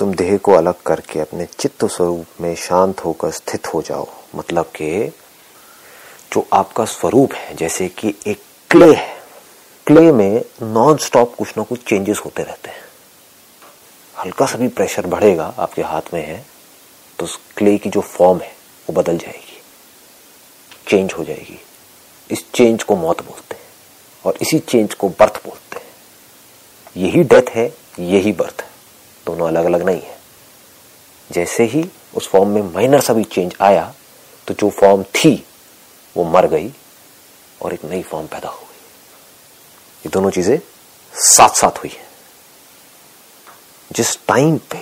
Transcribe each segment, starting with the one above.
तुम देह को अलग करके अपने चित्त स्वरूप में शांत होकर स्थित हो जाओ। मतलब कि जो आपका स्वरूप है, जैसे कि एक क्ले है, क्ले में नॉन स्टॉप कुछ ना कुछ चेंजेस होते रहते हैं। हल्का सा भी प्रेशर बढ़ेगा, आपके हाथ में है तो उस क्ले की जो फॉर्म है, वो बदल जाएगी चेंज हो जाएगी। इस चेंज को मौत बोलते हैं, और इसी चेंज को बर्थ बोलते हैं। यही डेथ है, यही बर्थ है। दोनों अलग अलग नहीं है। जैसे ही उस फॉर्म में माइनर सा भी चेंज आया तो जो फॉर्म थी, वो मर गई और एक नई फॉर्म पैदा हो गई। ये दोनों चीज़ें साथ साथ हुई है। जिस टाइम पे,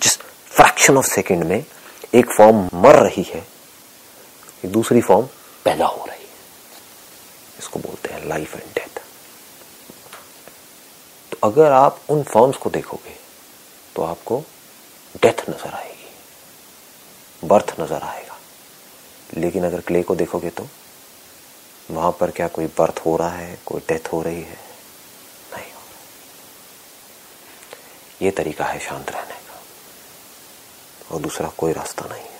जिस फ्रैक्शन ऑफ़ सेकंड में एक फॉर्म मर रही है, एक दूसरी फॉर्म पैदा हो रही है। इसको बोलते हैं लाइफ एंड डेथ तो अगर आप उन फॉर्म्स को देखोगे तो आपको डेथ नज़र आएगी बर्थ नज़र आएगा। लेकिन अगर क्ले को देखोगे तो वहाँ पर क्या कोई बर्थ हो रहा है, कोई डेथ हो रही है? नहीं हो रहा। ये तरीका है शांत रहने का। और दूसरा कोई रास्ता नहीं है।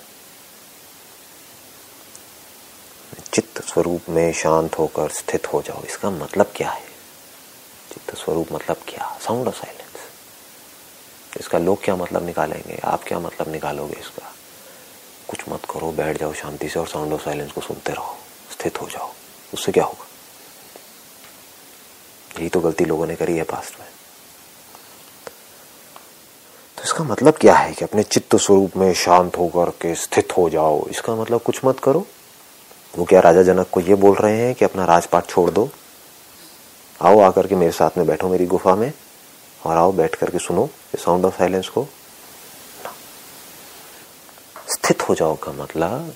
चित्त स्वरूप में शांत होकर स्थित हो जाओ। इसका मतलब क्या है? चित्त स्वरूप मतलब क्या? साउंड ऑफ़ साइलेंस इसका लोग क्या मतलब निकालेंगे? आप क्या मतलब निकालोगे इसका? कुछ मत करो, बैठ जाओ शांति से और साउंड ऑफ़ साइलेंस को सुनते रहो। स्थित हो जाओ। उससे क्या होगा? यही तो गलती लोगों ने करी है पास्ट में। तो इसका मतलब क्या है कि अपने चित्त स्वरूप में शांत होकर के स्थित हो जाओ? इसका मतलब कुछ मत करो। वो क्या राजा जनक को ये बोल रहे हैं कि अपना राजपाट छोड़ दो? आओ आकर के मेरे साथ में बैठो मेरी गुफा में। और आओ बैठ करके सुनो साउंड ऑफ़ साइलेंस को। स्थित हो जाओ का मतलब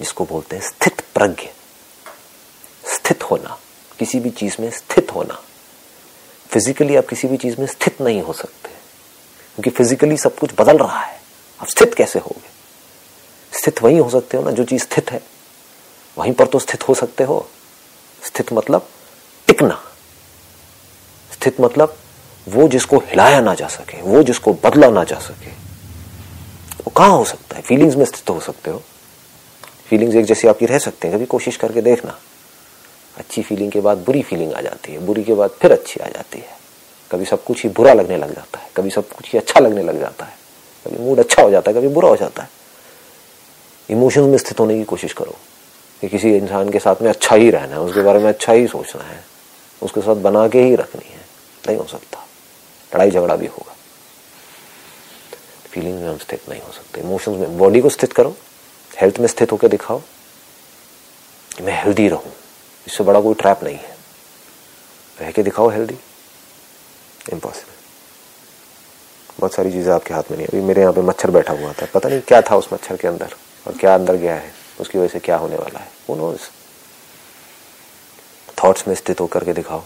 जिसको बोलते हैं स्थित प्रज्ञ। स्थित होना, किसी भी चीज़ में स्थित होना। फिजिकली आप किसी भी चीज़ में स्थित नहीं हो सकते, क्योंकि फिजिकली सब कुछ बदल रहा है। आप स्थित कैसे होगे? स्थित वही हो सकते हो ना, जो चीज़ स्थित है। वहीं पर तो स्थित हो सकते हो। स्थित मतलब टिकना। स्थित मतलब वो जिसको हिलाया ना जा सके, वो जिसको बदला ना जा सके, वो कहाँ हो सकता है? फीलिंग्स में स्थित हो सकते हो। फीलिंग्स एक जैसी आपकी रह सकते हैं, कभी कोशिश करके देखना। अच्छी फीलिंग के बाद बुरी फीलिंग आ जाती है, बुरी के बाद फिर अच्छी आ जाती है। कभी सब कुछ ही बुरा लगने लग जाता है, कभी सब कुछ ही अच्छा लगने लग जाता है, कभी मूड अच्छा हो जाता है, कभी बुरा हो जाता है। इमोशंस में स्थित होने की कोशिश करो कि किसी इंसान के साथ में अच्छा ही रहना है, उसके बारे में अच्छा ही सोचना है, उसके साथ बना के ही रखनी है। नहीं हो सकता। लड़ाई झगड़ा भी होगा। फीलिंग में हम स्थित नहीं हो सकते। इमोशंस में बॉडी को स्थित करो। हेल्थ में स्थित होकर दिखाओ कि मैं हेल्दी रहूँ। इससे बड़ा कोई ट्रैप नहीं है। रह के दिखाओ हेल्दी इम्पॉसिबल बहुत सारी चीज़ें आपके हाथ में नहीं अभी मेरे यहाँ पे मच्छर बैठा हुआ था। पता नहीं क्या था उस मच्छर के अंदर और क्या अंदर गया है। उसकी वजह से क्या होने वाला है। वो नोज़ थॉट्स में स्थित होकर के दिखाओ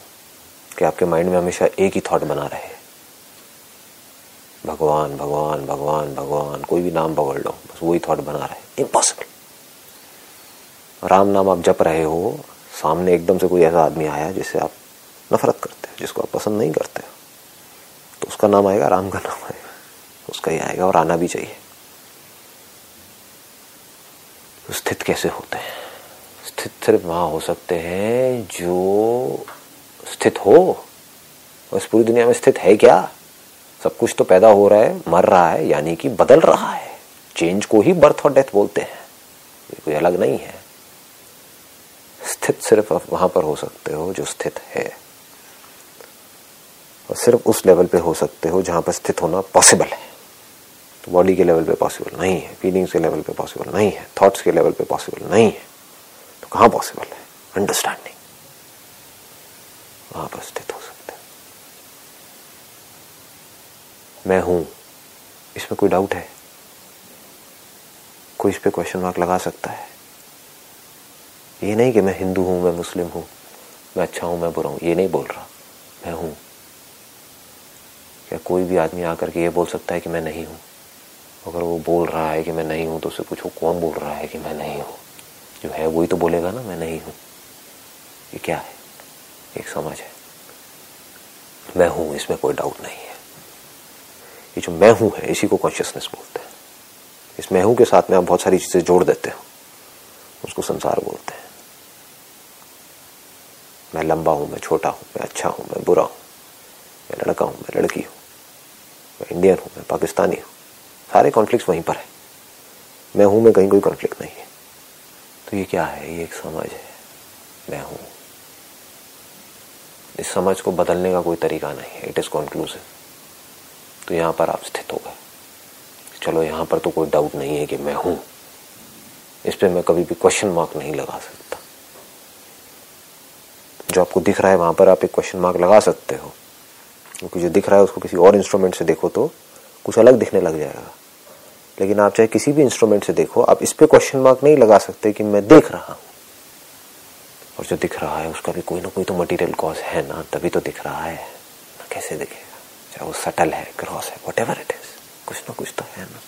कि आपके माइंड में हमेशा एक ही थॉट बना रहे भगवान भगवान भगवान भगवान, कोई भी नाम पकड़ लो, बस वही थॉट बना रहे इम्पॉसिबल राम नाम आप जप रहे हो, सामने एकदम से कोई ऐसा आदमी आया जिससे आप नफरत करते हो, जिसको आप पसंद नहीं करते हो। तो उसका नाम आएगा, राम का नाम आएगा। उसका ही आएगा और आना भी चाहिए। तो स्थित कैसे होते हैं? स्थित सिर्फ़ वहाँ हो सकते हैं जो स्थित हो। और इस पूरी दुनिया में स्थित है क्या? सब कुछ तो पैदा हो रहा है, मर रहा है, यानी कि बदल रहा है। चेंज को ही बर्थ और डेथ बोलते हैं। ये कोई अलग नहीं है। स्थित सिर्फ़ वहाँ पर हो सकते हो जो स्थित है। और सिर्फ़ उस लेवल पे हो सकते हो जहाँ पर स्थित होना पॉसिबल है। तो बॉडी के लेवल पे पॉसिबल नहीं है फीलिंग्स के लेवल पे पॉसिबल नहीं है थॉट्स के लेवल पे पॉसिबल नहीं है। तो कहाँ पॉसिबल है? अंडरस्टैंडिंग वहाँ पर स्थित हो सकते मैं हूँ। इसमें कोई डाउट है? कोई इस पर क्वेश्चन मार्क लगा सकता है? ये नहीं कि मैं हिंदू हूँ, मैं मुस्लिम हूँ, मैं अच्छा हूँ, मैं बुरा हूँ, ये नहीं बोल रहा। मैं हूँ। क्या कोई भी आदमी आकर के ये बोल सकता है कि मैं नहीं हूँ? अगर वो बोल रहा है कि मैं नहीं हूँ तो उससे पूछो, कौन बोल रहा है कि मैं नहीं हूँ? जो है वही तो बोलेगा ना, मैं नहीं हूँ। ये क्या है? एक समझ है। मैं हूँ, इसमें कोई डाउट नहीं है। ये जो मैं हूँ है, इसी को कॉन्शियसनेस बोलते हैं। इस मैं हूँ के साथ में आप बहुत सारी चीज़ें जोड़ देते हो, उसको संसार बोलते हैं। मैं लंबा हूँ, मैं छोटा हूँ, मैं अच्छा हूँ, मैं बुरा हूँ, मैं लड़का हूँ, मैं लड़की हूँ, मैं इंडियन हूँ, मैं पाकिस्तानी हूँ। सारे कॉन्फ्लिक्ट वहीं पर है। मैं हूँ, मैं कहीं कोई कॉन्फ्लिक्ट नहीं है। तो ये क्या है? ये एक समझ है। मैं हूँ। इस समझ को बदलने का कोई तरीका नहीं है। इट इज़ कॉन्क्लूसिव तो यहाँ पर आप स्थित हो गए। चलो, यहाँ पर तो कोई डाउट नहीं है कि मैं हूँ। इस पर मैं कभी भी क्वेश्चन मार्क नहीं लगा सकता। जो आपको दिख रहा है वहाँ पर आप एक क्वेश्चन मार्क लगा सकते हो। क्योंकि जो दिख रहा है उसको किसी और इंस्ट्रूमेंट से देखो तो कुछ अलग दिखने लग जाएगा। लेकिन आप चाहे किसी भी इंस्ट्रूमेंट से देखो, आप इस पर क्वेश्चन मार्क नहीं लगा सकते कि मैं देख रहा हूँ। और जो दिख रहा है उसका भी कोई ना कोई तो मटेरियल कॉज है ना, तभी तो दिख रहा है। ना कैसे दिखेगा चाहे वो सटल है क्रॉस है वट एवर इट इज़ कुछ ना कुछ तो है ना।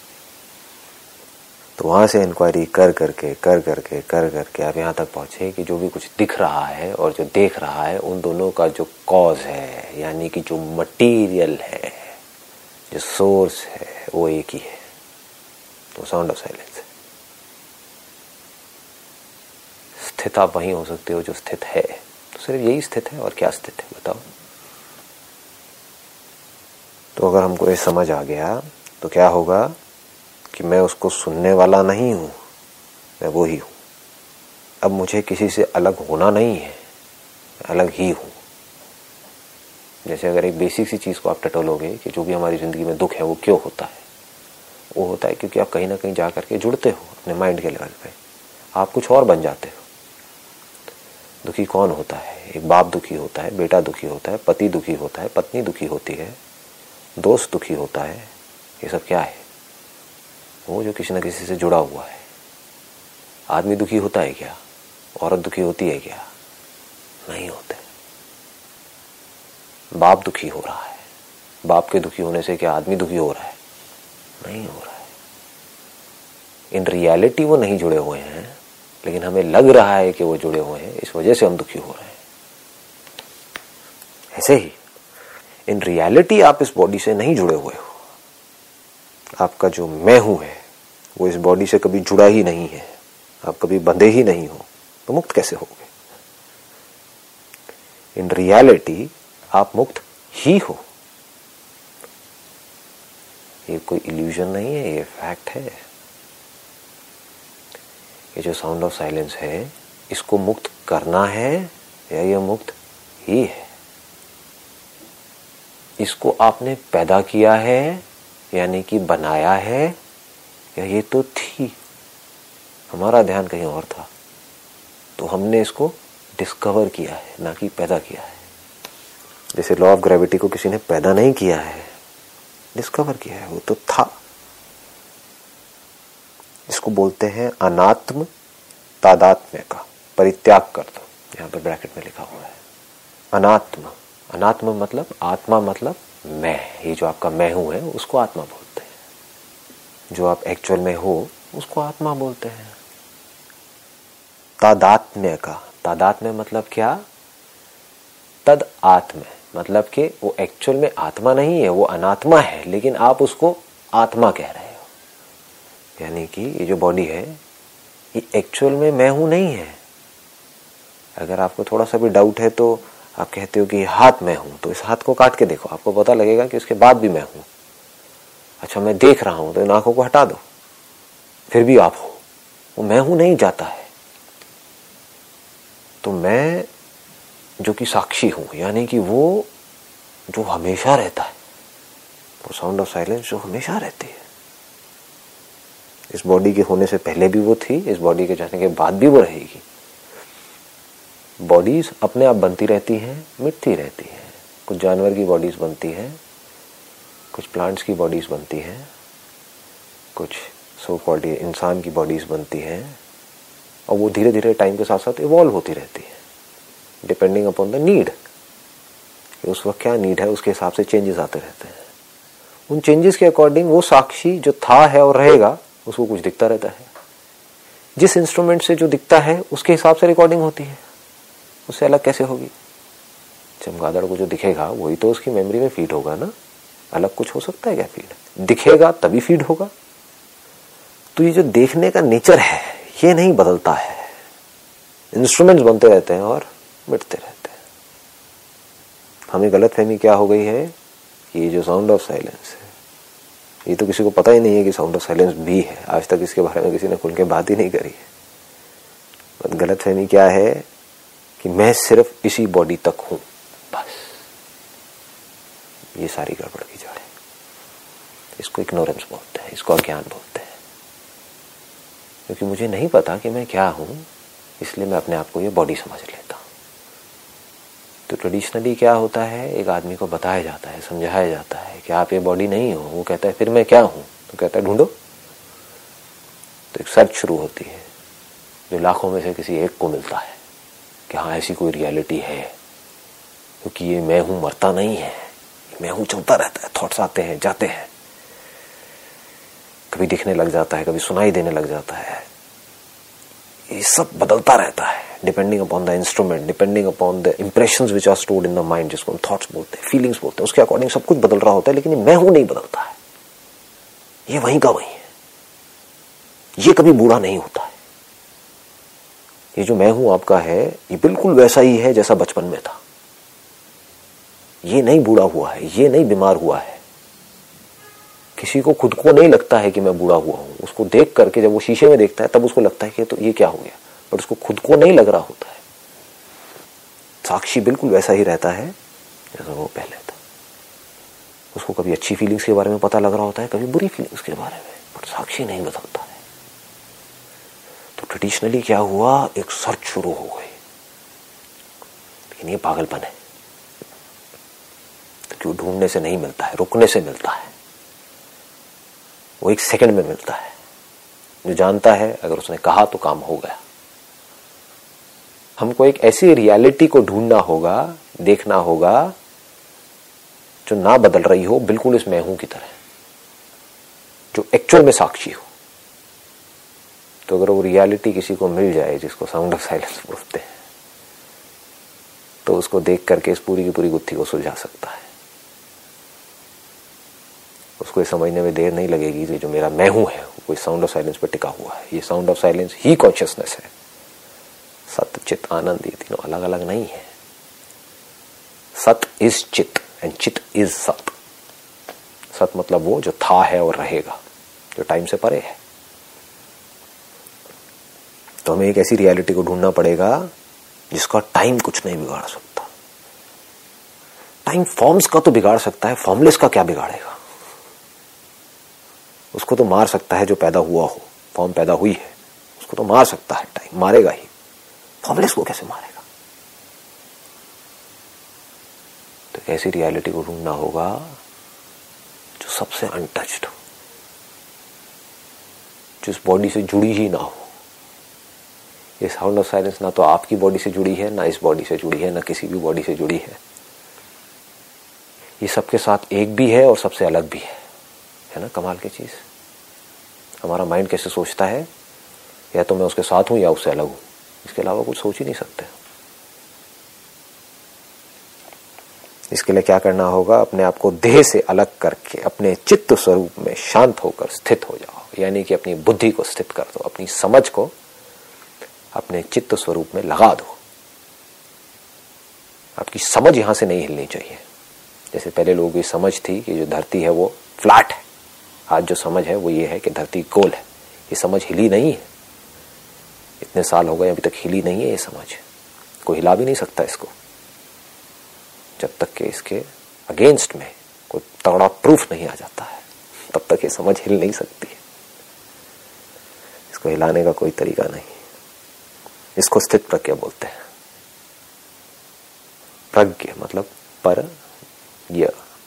तो वहाँ से इंक्वायरी कर करके कर करके कर करके आप यहाँ तक पहुँचे कि जो भी कुछ दिख रहा है और जो देख रहा है, उन दोनों का जो कॉज है, यानी कि जो मटेरियल है, जो सोर्स है, वो एक ही है। तो साउंड ऑफ़ साइलेंस स्थित आप वहीं हो सकते हो जो स्थित है। तो सिर्फ़ यही स्थित है और क्या स्थित है, बताओ। तो अगर हमको ये समझ आ गया तो क्या होगा कि मैं उसको सुनने वाला नहीं हूँ, मैं वो ही हूँ। अब मुझे किसी से अलग होना नहीं है अलग ही हूँ। जैसे अगर एक बेसिक सी चीज़ को आप टटोलोगे कि जो भी हमारी ज़िंदगी में दुख है, वो क्यों होता है? वो होता है क्योंकि आप कहीं ना कहीं जा करके जुड़ते हो अपने माइंड के लेवल पे। आप कुछ और बन जाते हो। दुखी कौन होता है? एक बाप दुखी होता है, बेटा दुखी होता है, पति दुखी होता है, पत्नी दुखी होती है। दोस्त दुखी होता है, ये सब क्या है? वो जो किसी न किसी से जुड़ा हुआ है। आदमी दुखी होता है क्या? औरत दुखी होती है क्या? नहीं होते। बाप दुखी हो रहा है। बाप के दुखी होने से क्या आदमी दुखी हो रहा है? नहीं हो रहा है। इन रियलिटी वो नहीं जुड़े हुए हैं, लेकिन हमें लग रहा है कि वो जुड़े हुए हैं, इस वजह से हम दुखी हो रहे हैं। ऐसे ही इन रियलिटी आप इस बॉडी से नहीं जुड़े हुए हो। आपका जो मैं हूँ है, वो इस बॉडी से कभी जुड़ा ही नहीं है। आप कभी बंधे ही नहीं हो तो मुक्त कैसे होगे? इन रियलिटी आप मुक्त ही हो। ये कोई इल्यूजन नहीं है, ये फैक्ट है। ये जो साउंड ऑफ़ साइलेंस है, इसको मुक्त करना है या ये मुक्त ही है? इसको आपने पैदा किया है, यानी कि बनाया है, या ये तो थी। हमारा ध्यान कहीं और था। तो हमने इसको डिस्कवर किया है, ना कि पैदा किया है। जैसे लॉ ऑफ़ ग्रेविटी को किसी ने पैदा नहीं किया है डिस्कवर किया है, वो तो था। इसको बोलते हैं अनात्म तादात्म्य का, परित्याग कर दो, यहाँ पर ब्रैकेट में लिखा हुआ है। अनात्म। अनात्म मतलब आत्मा मतलब मैं। ये जो आपका मैं हूँ है, उसको आत्मा बोलते हैं। जो आप एक्चुअल में हो, उसको आत्मा बोलते हैं। तादात्म्य का। तादात्म्य मतलब क्या? तद आत्म। मतलब कि वो एक्चुअल में आत्मा नहीं है, वो अनात्मा है, लेकिन आप उसको आत्मा कह रहे हो। यानी कि ये जो बॉडी है, ये एक्चुअल में मैं हूँ नहीं है। अगर आपको थोड़ा सा भी डाउट है तो आप कहते हो कि हाथ मैं हूँ तो इस हाथ को काट के देखो। आपको पता लगेगा कि उसके बाद भी मैं हूँ। अच्छा मैं देख रहा हूँ तो इन आँखों को हटा दो। फिर भी आप हो। वो मैं हूँ नहीं जाता है। तो मैं जो कि साक्षी हूँ, यानी कि वो जो हमेशा रहता है, वो साउंड ऑफ़ साइलेंस जो हमेशा रहती है। इस बॉडी के होने से पहले भी वो थी, इस बॉडी के जाने के बाद भी वो रहेगी। बॉडीज अपने आप बनती रहती हैं, मिटती रहती हैं। कुछ जानवर की बॉडीज बनती हैं, कुछ प्लांट्स की बॉडीज बनती हैं, कुछ सो कॉल्ड इंसान की बॉडीज बनती हैं, और वो धीरे धीरे टाइम के साथ साथ इवॉल्व होती रहती है। डिपेंडिंग अपॉन द नीड उस वक्त क्या नीड है, उसके हिसाब से चेंजेस आते रहते हैं। उन चेंजेस के अकॉर्डिंग वो साक्षी जो था है और रहेगा, उसको कुछ दिखता रहता है। जिस इंस्ट्रूमेंट से जो दिखता है, उसके हिसाब से रिकॉर्डिंग होती है। उससे अलग कैसे होगी? चमगादड़ को जो दिखेगा, वही तो उसकी मेमोरी में फ़ीड होगा ना। अलग कुछ हो सकता है क्या फ़ीड दिखेगा, तभी फ़ीड होगा। तो ये जो देखने का नेचर है, ये नहीं बदलता है। इंस्ट्रूमेंट्स बनते रहते हैं और मिटते रहते हैं। हमें गलत फहमी क्या हो गई है? कि ये जो साउंड ऑफ़ साइलेंस है। ये तो किसी को पता ही नहीं है कि साउंड ऑफ़ साइलेंस भी है। आज तक इसके बारे में किसी ने खुल के बात ही नहीं करी है। गलत फहमी क्या है? कि मैं सिर्फ़ इसी बॉडी तक हूँ। बस। ये सारी गड़बड़ की जड़ है। इसको इग्नोरेंस बोलते हैं, इसको अज्ञान बोलते हैं। क्योंकि मुझे नहीं पता कि मैं क्या हूँ, इसलिए मैं अपने आप को ये बॉडी समझ लेता हूँ। तो ट्रेडिशनली क्या होता है? एक आदमी को बताया जाता है, समझाया जाता है कि आप ये बॉडी नहीं हो। वो कहता है, फिर मैं क्या हूँ? तो कहता है, ढूंढो। तो एक सर्च शुरू होती है, जो लाखों में से किसी एक को मिलता है। कि हाँ ऐसी कोई रियलिटी है, क्योंकि ये मैं हूँ, मरता नहीं है। मैं हूँ, चलता रहता है थॉट्स आते हैं, जाते हैं। कभी दिखने लग जाता है, कभी सुनाई देने लग जाता है। ये सब बदलता रहता है depending upon the instrument depending upon the impression which are stored in the mind जिसको हम थॉट्स बोलते हैं फीलिंग्स बोलते हैं, उसके अकॉर्डिंग सब कुछ बदल रहा होता है, लेकिन मैं हूँ नहीं बदलता है। ये वहीं का वहीं है। ये कभी बूढ़ा नहीं होता। ये जो मैं हूँ आपका है, ये बिल्कुल वैसा ही है जैसा बचपन में था। ये नहीं बूढ़ा हुआ है, ये नहीं बीमार हुआ है। किसी को खुद को नहीं लगता है कि मैं बूढ़ा हुआ हूँ। उसको देख करके जब वो शीशे में देखता है, तब उसको लगता है कि तो ये क्या हो गया? बट उसको खुद को नहीं लग रहा होता है। साक्षी बिल्कुल वैसा ही रहता है जैसा वो पहले था। उसको कभी अच्छी फीलिंग्स के बारे में पता लग रहा होता है, कभी बुरी फीलिंग्स के बारे में, बट साक्षी नहीं बदलता। तो ट्रेडिशनली क्या हुआ? एक सर्च शुरू हो गई। लेकिन ये पागलपन है। तो क्यों ढूँढने से नहीं मिलता है? रुकने से मिलता है। वो एक सेकंड में मिलता है। जो जानता है, अगर उसने कहा तो काम हो गया। हमको एक ऐसी रियलिटी को ढूंढना होगा, देखना होगा, जो ना बदल रही हो, बिल्कुल इस मैं हूँ की तरह। जो एक्चुअल में साक्षी हो। तो अगर वो रियलिटी किसी को मिल जाए, जिसको साउंड ऑफ़ साइलेंस बोलते हैं तो उसको देख करके इस पूरी की पूरी गुत्थी को सुलझा सकता है। उसको ये समझने में देर नहीं लगेगी कि जो मेरा मैं हूँ है कोई साउंड ऑफ़ साइलेंस पर टिका हुआ है। ये साउंड ऑफ़ साइलेंस ही कॉन्शियसनेस है। सत, चित, आनंद ये तीनों अलग अलग नहीं है। सत इज़ चित एंड चित इज़ सत। सत मतलब वो जो था है और रहेगा, जो टाइम से परे है। तो हमें एक ऐसी रियलिटी को ढूंढना पड़ेगा जिसका टाइम कुछ नहीं बिगाड़ सकता। टाइम फॉर्म्स का तो बिगाड़ सकता है फॉर्मलेस का क्या बिगाड़ेगा? उसको तो मार सकता है जो पैदा हुआ हो फॉर्म पैदा हुई है। उसको तो मार सकता है टाइम मारेगा ही। फॉर्मलेस को कैसे मारेगा? तो ऐसी रियलिटी को ढूंढना होगा जो सबसे अनटच्ड हो जो इस बॉडी से जुड़ी ही ना हो। ये साउंड ऑफ़ साइलेंस ना तो आपकी बॉडी से जुड़ी है, ना इस बॉडी से जुड़ी है, ना किसी भी बॉडी से जुड़ी है। ये सबके साथ एक भी है और सबसे अलग भी है। है ना, कमाल की चीज़। हमारा माइंड कैसे सोचता है? या तो मैं उसके साथ हूँ या उससे अलग हूँ। इसके अलावा कुछ सोच ही नहीं सकते। इसके लिए क्या करना होगा? अपने आप को देह से अलग करके, अपने चित्त स्वरूप में शांत होकर स्थित हो जाओ। यानी कि अपनी बुद्धि को स्थित कर दो, अपनी समझ को अपने चित्त स्वरूप में लगा दो। आपकी समझ यहाँ से नहीं हिलनी चाहिए। जैसे पहले लोगों की समझ थी कि जो धरती है वो फ्लैट है। आज जो समझ है वो ये है कि धरती गोल है। ये समझ हिली नहीं है। इतने साल हो गए, अभी तक हिली नहीं है ये समझ। कोई हिला भी नहीं सकता इसको। जब तक कि इसके अगेंस्ट में कोई तगड़ा प्रूफ नहीं आ जाता है, तब तक ये समझ हिल नहीं सकती है। इसको हिलाने का कोई तरीका नहीं। इसको स्थित प्रज्ञा बोलते हैं। प्रज्ञ मतलब पर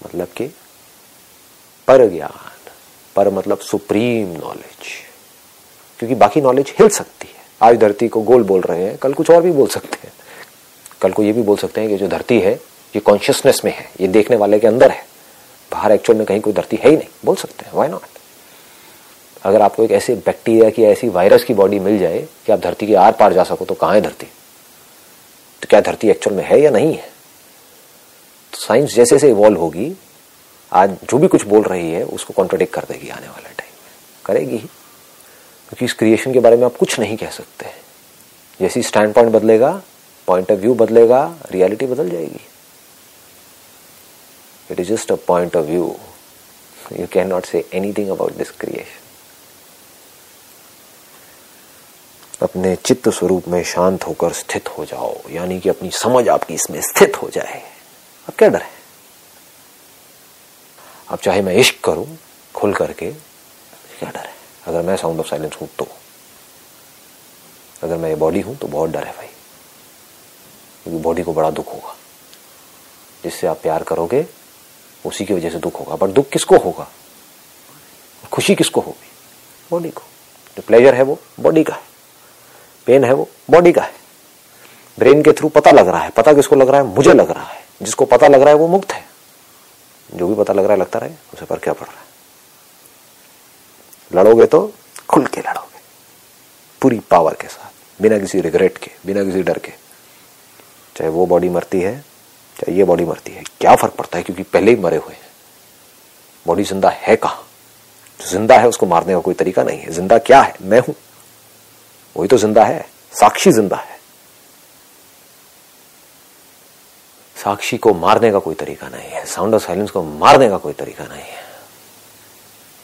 मतलब कि पर ज्ञान। पर मतलब सुप्रीम नॉलेज क्योंकि बाकी नॉलेज हिल सकती है। आज धरती को गोल बोल रहे हैं, कल कुछ और भी बोल सकते हैं। कल को ये भी बोल सकते हैं कि जो धरती है, ये कॉन्शियसनेस में है, ये देखने वाले के अंदर है। बाहर एक्चुअल में कहीं कोई धरती है ही नहीं, बोल सकते हैं वाई नॉट अगर आपको एक ऐसे बैक्टीरिया की, ऐसी वायरस की बॉडी मिल जाए कि आप धरती के आर पार जा सको तो कहाँ है धरती? तो क्या धरती एक्चुअल में है या नहीं है? तो साइंस जैसे जैसे इवॉल्व होगी, आज जो भी कुछ बोल रही है, उसको कॉन्ट्रोडिक्ट कर देगी आने वाले टाइम करेगी क्योंकि इस क्रिएशन के बारे में आप कुछ नहीं कह सकते। जैसी स्टैंड पॉइंट बदलेगा पॉइंट ऑफ़ व्यू बदलेगा रियलिटी बदल जाएगी। It is just a point of view you can not say anything about this creation अपने चित्त स्वरूप में शांत होकर स्थित हो जाओ। यानी कि अपनी समझ आपकी इसमें स्थित हो जाए। अब क्या डर? है अब चाहे मैं इश्क करूँ, खुल करके, क्या डर? है अगर मैं साउंड ऑफ़ साइलेंस हूँ तो। अगर मैं ये बॉडी हूँ तो बहुत डर है भाई। क्योंकि बॉडी को बड़ा दुख होगा। जिससे आप प्यार करोगे, उसी की वजह से दुख होगा। बट दुख किसको होगा? खुशी किसको होगी? बॉडी को। जो प्लेजर है वो बॉडी का है। पेन है वो, बॉडी का है। ब्रेन के थ्रू पता लग रहा है, पता किसको लग रहा है? मुझे लग रहा है। जिसको पता लग रहा है वो मुक्त है। जो भी पता लग रहा है, लगता रहे, उसे पर क्या पड़ रहा है? लड़ोगे तो खुल के लड़ोगे। पूरी पावर के साथ, बिना किसी रिग्रेट के, बिना किसी डर के। चाहे वो बॉडी मरती है, चाहे ये बॉडी मरती है, क्या फ़र्क पड़ता है? क्योंकि पहले ही मरे हुए हैं। बॉडी ज़िंदा है कहाँ? जो ज़िंदा है, उसको मारने का कोई तरीका नहीं है। ज़िंदा क्या है? मैं हूँ। वही तो ज़िंदा है, साक्षी ज़िंदा है। साक्षी को मारने का कोई तरीका नहीं है साउंड ऑफ़ साइलेंस को मारने का कोई तरीका नहीं है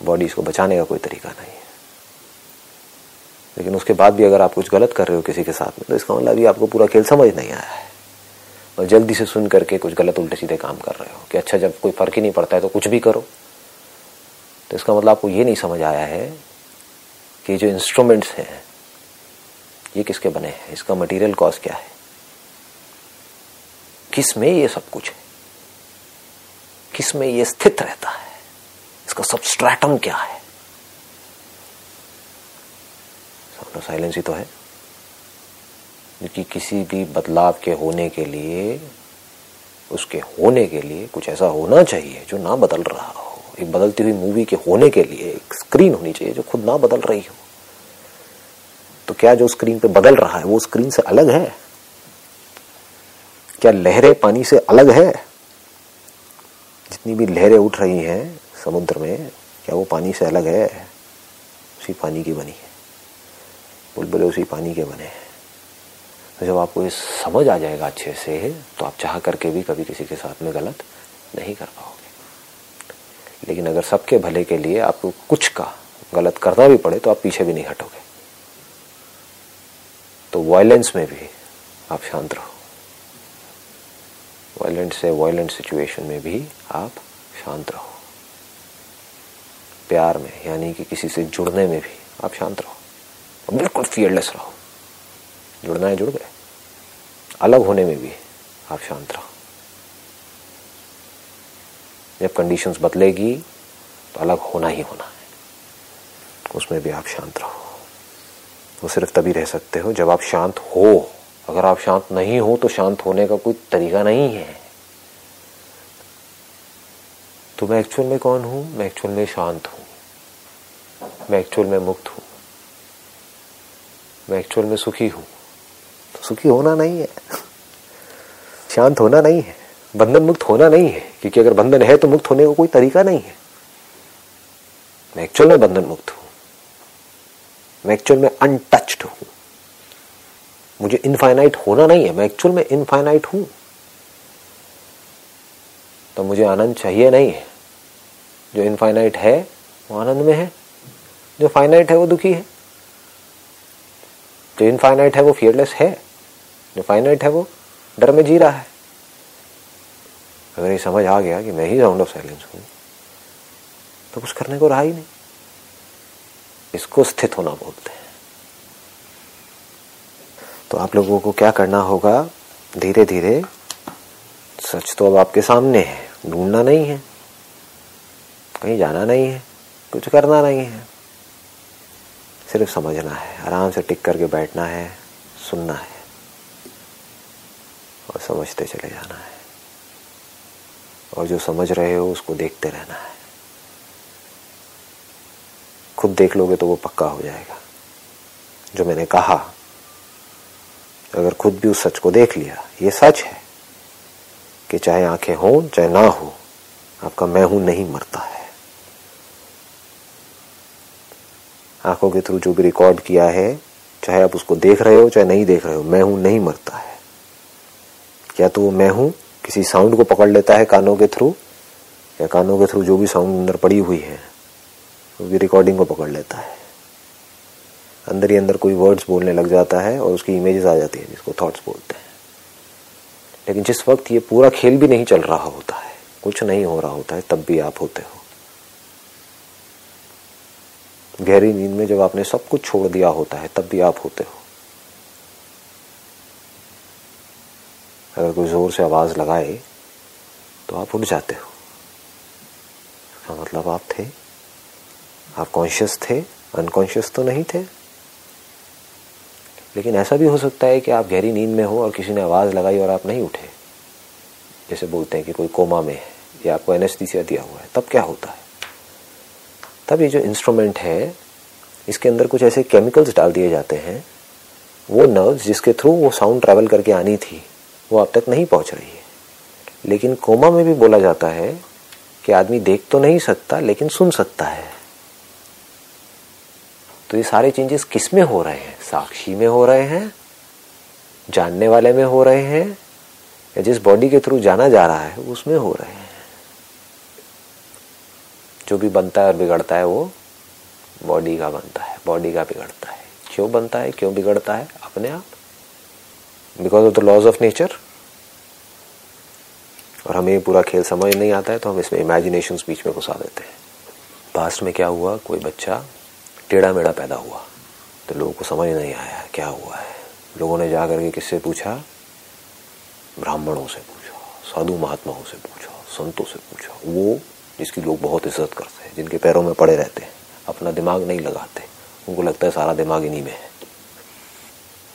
बॉडी को बचाने का कोई तरीका नहीं है। लेकिन उसके बाद भी अगर आप कुछ गलत कर रहे हो किसी के साथ में तो इसका मतलब अभी आपको पूरा खेल समझ नहीं आया है। और जल्दी से सुन करके कुछ गलत उल्टे सीधे काम कर रहे हो कि अच्छा जब कोई फ़र्क ही नहीं पड़ता है तो कुछ भी करो। तो इसका मतलब आपको ये नहीं समझ आया है कि जो इंस्ट्रूमेंट्स हैं ये किसके बने हैं? इसका मटेरियल कॉज क्या है? किसमें ये सब कुछ है? किसमें ये स्थित रहता है? इसका सबस्ट्रैटम क्या है? साइलेंस ही तो है। क्योंकि किसी भी बदलाव के होने के लिए, उसके होने के लिए कुछ ऐसा होना चाहिए जो ना बदल रहा हो। एक बदलती हुई मूवी के होने के लिए एक स्क्रीन होनी चाहिए जो खुद ना बदल रही हो। तो क्या जो स्क्रीन पे बदल रहा है, वो स्क्रीन से अलग है? क्या लहरें पानी से अलग है? जितनी भी लहरें उठ रही हैं समुद्र में, क्या वो पानी से अलग है? उसी पानी की बनी है। बुलबुले उसी पानी के बने हैं। तो जब आपको ये समझ आ जाएगा अच्छे से तो आप चाह करके भी कभी किसी के साथ में गलत नहीं कर पाओगे। लेकिन अगर सबके भले के लिए आपको कुछ का गलत करना भी पड़े तो आप पीछे भी नहीं हटोगे। तो वायलेंस में भी आप शांत रहो। वायलेंट से वायलेंट सिचुएशन में भी आप शांत रहो। प्यार में, यानी कि किसी से जुड़ने में भी आप शांत रहो। और बिल्कुल फियरलेस रहो। जुड़ना है, जुड़ गए। अलग होने में भी आप शांत रहो। जब कंडीशंस बदलेगी तो अलग होना ही होना है। उसमें भी आप शांत रहो। वो सिर्फ़ तभी रह सकते हो जब आप शांत हो। अगर आप शांत नहीं हो तो शांत होने का कोई तरीका नहीं है। तो मैं एक्चुअल में कौन हूँ? मैं एक्चुअल में शांत हूँ। मैं एक्चुअल में मुक्त हूँ। मैं एक्चुअल में सुखी हूँ। तो सुखी होना नहीं है। शांत होना नहीं है। बंधन मुक्त होना नहीं है। क्योंकि अगर बंधन है तो मुक्त होने का कोई तरीका नहीं है। मैं एक्चुअल में बंधन मुक्त हूँ। मैं एक्चुअल में अनटच्ड हूँ। मुझे इनफाइनाइट होना नहीं है, मैं एक्चुअल में इनफाइनाइट हूँ। तो मुझे आनंद चाहिए नहीं है। जो इनफाइनाइट है, वो आनंद में है। जो फाइनाइट है, वो दुखी है। जो इनफाइनाइट है, वो फियरलेस है। जो फाइनाइट है, वो डर में जी रहा है। अगर ये समझ आ गया कि मैं ही राउंड ऑफ़ साइलेंस हूँ तो कुछ करने को रहा ही नहीं। इसको स्थित होना बोलते हैं। तो आप लोगों को क्या करना होगा? धीरे धीरे सच तो अब आपके सामने है, ढूंढना नहीं है। कहीं जाना नहीं है, कुछ करना नहीं है। सिर्फ़ समझना है, आराम से टिक करके बैठना है, सुनना है, और समझते चले जाना है। और जो समझ रहे हो उसको देखते रहना है। खुद देख लोगे तो वो पक्का हो जाएगा। जो मैंने कहा, अगर खुद भी उस सच को देख लिया, ये सच है कि चाहे आँखें हो, चाहे ना हो, आपका मैं हूँ नहीं मरता है। आँखों के थ्रू जो भी रिकॉर्ड किया है, चाहे आप उसको देख रहे हो, चाहे नहीं देख रहे हो, मैं हूँ नहीं मरता है। क्या तो मैं हूँ, किसी साउंड को पकड़ लेता है कानों के थ्रू, या कानों के थ्रू जो भी साउंड अंदर पड़ी हुई है। भी रिकॉर्डिंग को पकड़ लेता है। अंदर ही अंदर कोई वर्ड्स बोलने लग जाता है और उसकी इमेजेस आ जाती है जिसको थॉट्स बोलते हैं। लेकिन जिस वक्त ये पूरा खेल भी नहीं चल रहा होता है, कुछ नहीं हो रहा होता है, तब भी आप होते हो। गहरी नींद में जब आपने सब कुछ छोड़ दिया होता है, तब भी आप होते हो। अगर कोई ज़ोर से आवाज़ लगाए तो आप उठ जाते हो। इसका मतलब आप थे। आप कॉन्शियस थे अनकॉन्शियस तो नहीं थे। लेकिन ऐसा भी हो सकता है कि आप गहरी नींद में हो और किसी ने आवाज़ लगाई और आप नहीं उठे। जैसे बोलते हैं कि कोई कोमा में है या आपको एनेस्थीसिया दिया हुआ है, तब क्या होता है? तब ये जो इंस्ट्रूमेंट है, इसके अंदर कुछ ऐसे केमिकल्स डाल दिए जाते हैं। वो नर्व्स जिसके थ्रू वो साउंड ट्रैवल करके आनी थी, वो अब तक नहीं पहुँच रही है। लेकिन कोमा में भी बोला जाता है कि आदमी देख तो नहीं सकता, लेकिन सुन सकता है। तो ये सारे चेंजेस किसमें हो रहे हैं? साक्षी में हो रहे हैं? जानने वाले में हो रहे हैं? या जिस बॉडी के थ्रू जाना जा रहा है, उसमें हो रहे हैं? जो भी बनता है और बिगड़ता है वो बॉडी का बनता है बॉडी का बिगड़ता है। क्यों बनता है? क्यों बिगड़ता है? अपने आप। Because of the laws of nature और हमें पूरा खेल समझ नहीं आता है तो हम इसमें इमेजिनेशन बीच में घुसा देते हैं। पास्ट में क्या हुआ? कोई बच्चा टेढ़ा मेढ़ा पैदा हुआ। तो लोगों को समझ नहीं आया क्या हुआ है। लोगों ने जाकर के किससे पूछा? ब्राह्मणों से पूछा, साधु महात्माओं से पूछा, संतों से पूछा। वो, जिसकी लोग बहुत इज़्ज़त करते हैं, जिनके पैरों में पड़े रहते हैं, अपना दिमाग नहीं लगाते। उनको लगता है सारा दिमाग इन्हीं में है।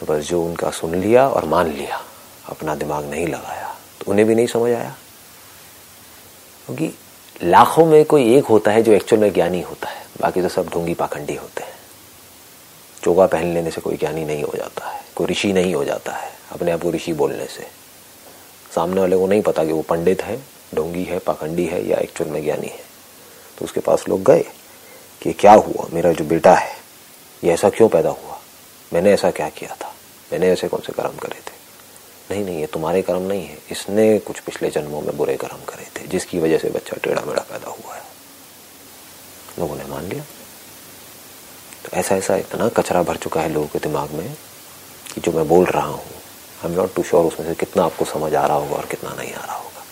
तो बस जो उनका सुन लिया और मान लिया, अपना दिमाग नहीं लगाया तो उन्हें भी नहीं समझ आया। क्योंकि लाखों में कोई एक होता है जो एक्चुअल में ज्ञानी होता है। बाकी तो सब ढोंगी पाखंडी होते हैं। चोगा पहन लेने से कोई ज्ञानी नहीं हो जाता है, कोई ऋषि नहीं हो जाता है, अपने आप को ऋषि बोलने से। सामने वाले को नहीं पता कि वो पंडित है ढोंगी है, पाखंडी है या एक्चुअल में ज्ञानी है। तो उसके पास लोग गए कि क्या हुआ? मेरा जो बेटा है, ये ऐसा क्यों पैदा हुआ? मैंने ऐसा क्या किया था? मैंने ऐसे कौन से कर्म करे थे? नहीं नहीं, ये तुम्हारे कर्म नहीं है। इसने कुछ पिछले जन्मों में बुरे कर्म करे थे, जिसकी वजह से बच्चा टेढ़ा मेढ़ा पैदा हुआ है। लोगों ने मान लिया। तो ऐसा ऐसा इतना कचरा भर चुका है लोगों के दिमाग में कि जो मैं बोल रहा हूँ I am not too sure उसमें से कितना आपको समझ आ रहा होगा और कितना नहीं आ रहा होगा।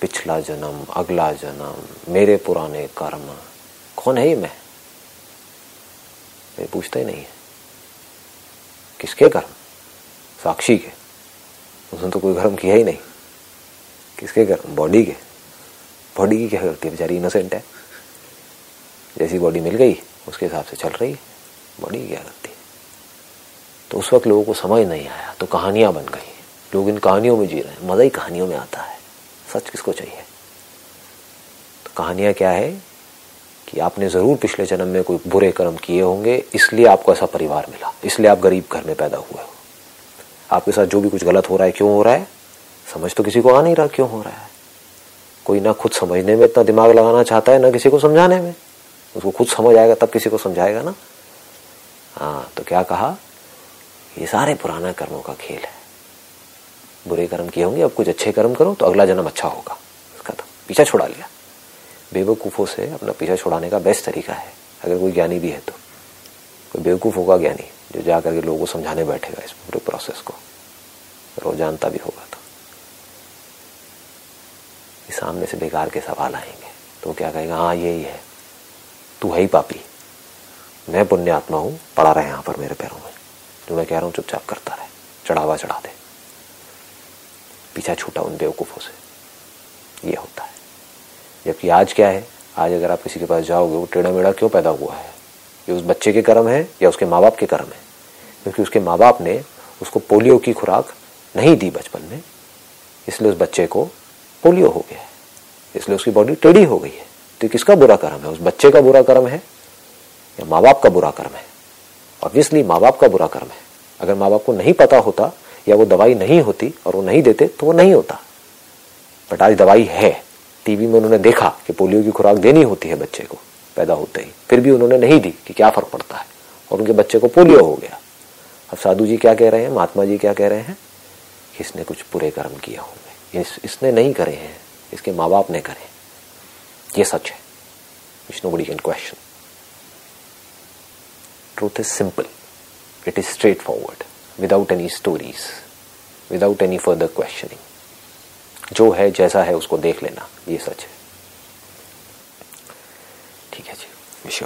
पिछला जन्म, अगला जन्म, मेरे पुराने कर्म, कौन है ये मैं? मैं पूछता ही नहीं है। किसके कर्म? साक्षी के। उसने तो कोई कर्म किया ही नहीं। किसके कर्म? बॉडी के। बॉडी की क्या करती है? बेचारी इनोसेंट है। जैसी बॉडी मिल गई, उसके हिसाब से चल रही बॉडी क्या करती? तो उस वक्त लोगों को समझ नहीं आया तो कहानियाँ बन गई। लोग इन कहानियों में जी रहे हैं, मज़ा ही कहानियों में आता है। सच किसको चाहिए? तो कहानियाँ क्या है? कि आपने ज़रूर पिछले जन्म में कोई बुरे कर्म किए होंगे, इसलिए आपको ऐसा परिवार मिला, इसलिए आप गरीब घर में पैदा हुए हो। आपके साथ जो भी कुछ गलत हो रहा है, क्यों हो रहा है? समझ तो किसी को आ नहीं रहा क्यों हो रहा है। कोई ना खुद समझने में इतना दिमाग लगाना चाहता है, ना किसी को समझाने में। उसको खुद समझ आएगा, तब किसी को समझाएगा ना। हाँ तो क्या कहा? ये सारे पुराना कर्मों का खेल है। बुरे कर्म किए होंगे, अब कुछ अच्छे कर्म करो तो अगला जन्म अच्छा होगा। उसका तो पीछा छुड़ा लिया। बेवकूफ़ों से अपना पीछा छुड़ाने का बेस्ट तरीका है। अगर कोई ज्ञानी भी है तो। कोई बेवकूफ़ होगा ज्ञानी, जो जा करके लोगों को समझाने बैठेगा इस पूरे प्रोसेस को। और वो जानता भी होगा तो। सामने से बेकार के सवाल आएँगे। तो क्या कहेगा? हाँ यही है। तू है ही पापी। मैं पुण्य आत्मा हूँ, पड़ा रहे यहाँ पर मेरे पैरों में। जो मैं कह रहा हूँ चुपचाप करता रहे। चढ़ावा चढ़ा दे। पीछा छूटा उन बेवकूफों से। ये होता है। जबकि आज क्या है? आज अगर आप किसी के पास जाओगे, वो टेढ़ा मेढ़ा क्यों पैदा हुआ है? ये उस बच्चे के कर्म है या उसके माँ बाप के कर्म है? क्योंकि उसके माँ बाप ने उसको पोलियो की खुराक नहीं दी बचपन में। इसलिए उस बच्चे को पोलियो हो गया है। इसलिए उसकी बॉडी टेढ़ी हो गई है। तो किसका बुरा कर्म है? उस बच्चे का बुरा कर्म है या माँ बाप का बुरा कर्म है? ऑब्वियसली माँ बाप का बुरा कर्म है। अगर माँ बाप को नहीं पता होता या वो दवाई नहीं होती और वो नहीं देते तो वो नहीं होता। बट आज दवाई है। टीवी में उन्होंने देखा कि पोलियो की खुराक देनी होती है बच्चे को पैदा होते ही। फिर भी उन्होंने नहीं दी कि क्या फ़र्क पड़ता है। और उनके बच्चे को पोलियो हो गया। अब साधु जी क्या कह रहे हैं? महात्मा जी क्या कह रहे हैं? कि इसने कुछ बुरे कर्म किए होंगे। इस, इसने नहीं करे हैं। इसके माँ बाप ने करे ये सच है। Which nobody can question truth is simple it is straightforward without any stories without any further questioning जो है, जैसा है, उसको देख लेना। ये सच है। ठीक है जी। विश